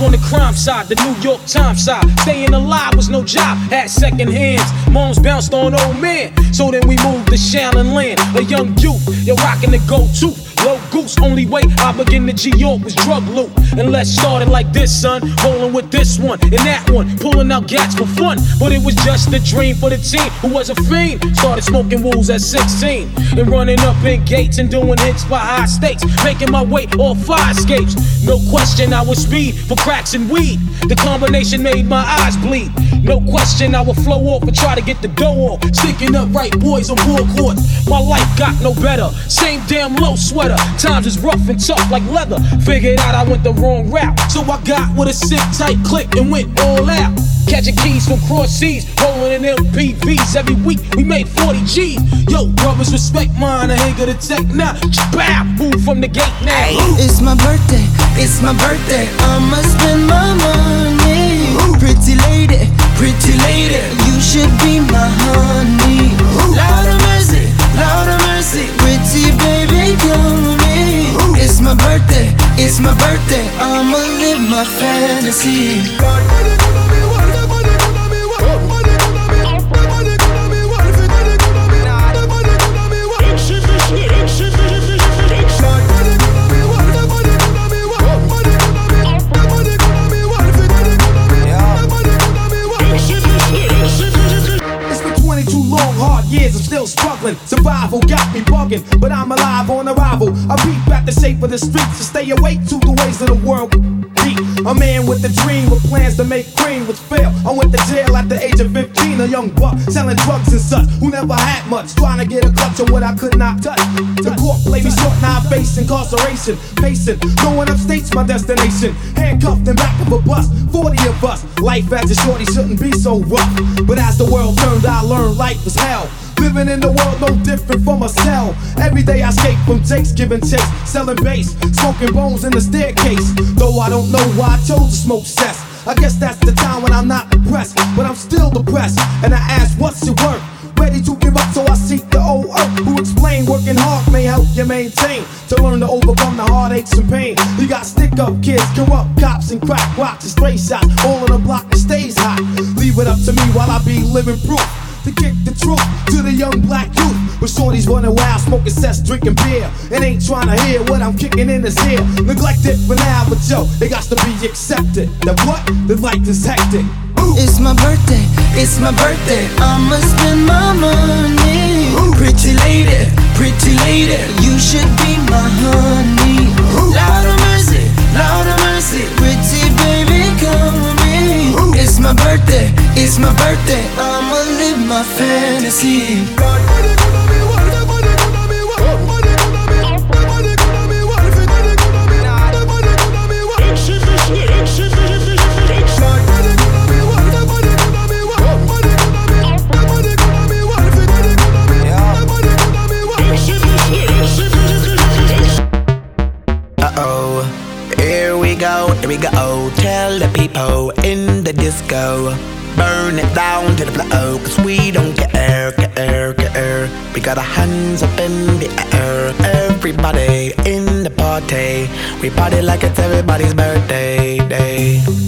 on the crime side, the New York Times side. Staying alive was no job, had second hands. Moms bounced on old men. So then we moved to Shallon Land, a young youth. You're rocking the go to. Low goose, only way I begin to G York was drug loot. And let's start it like this, son. Rolling with this one and that one, pulling out gats for fun. But it was just a dream for the team who was a fiend. Started smoking wools at 16 and running up in gates and doing hits for high stakes. Making my way off fire escapes. No question, I was speed for cracks and weed. The combination made my eyes bleed. No question, I would flow off and try to get the dough off. Sticking up right boys on board court. My life got no better. Same damn low sweater. Times is rough and tough like leather. Figured out I went the wrong route. So I got with a sick tight click and went all out. Catching keys from cross seas, rolling in MPVs. Every week we made 40 G's. Yo, brothers, respect mine. I ain't gonna take now. Bow, move from the gate now. It's my birthday, it's my birthday. I'ma spend my money. Pretty lady, it's my birthday. I'ma live my fantasy. Hard years, I'm still struggling. Survival got me bugging, but I'm alive on arrival. I beat back the shape of the streets to stay awake to the ways of the world. Deep. A man with a dream, with plans to make cream, which fail. I went to jail at the age of 15, a young buck selling drugs and such, who never had much, trying to get a clutch on what I could not touch. The court played me short, now I face incarceration. Pacing, going upstate's my destination. Handcuffed in back of a bus, 40 of us. Life as a shorty shouldn't be so rough. But as the world turned, I learned life was hell. Living in the world no different from a cell. Every day I escape from Jake's giving chase, selling bass, smoking bones in the staircase. Though I don't know why I chose to smoke cess. I guess that's the time when I'm not depressed, but I'm still depressed. And I ask, what's it worth? Ready to give up, so I seek the old earth who explain working hard may help you maintain to learn to overcome the heartaches and pain. You got stick up kids, corrupt cops, and crack rocks and stray shots. All on the block that stays hot. Leave it up to me while I be living proof to kick the truth to the young black youth. With shorties running wild, smoking cess, drinking beer, and ain't trying to hear what I'm kicking in his ear. Neglected for now, but yo, it got to be accepted. That what? The life is hectic. It's my birthday, it's my birthday. I'ma spend my money. Pretty lady, pretty lady, you should be my honey. Lord of mercy, Lord of mercy, pretty baby, come with me. It's my birthday, it's my birthday. Fantasy. Here we go, here we go. Tell the people in the disco. Burn it down to the floor, cause we don't care, care, care. We got our hands up in the air. Everybody in the party. We party like it's everybody's birthday day.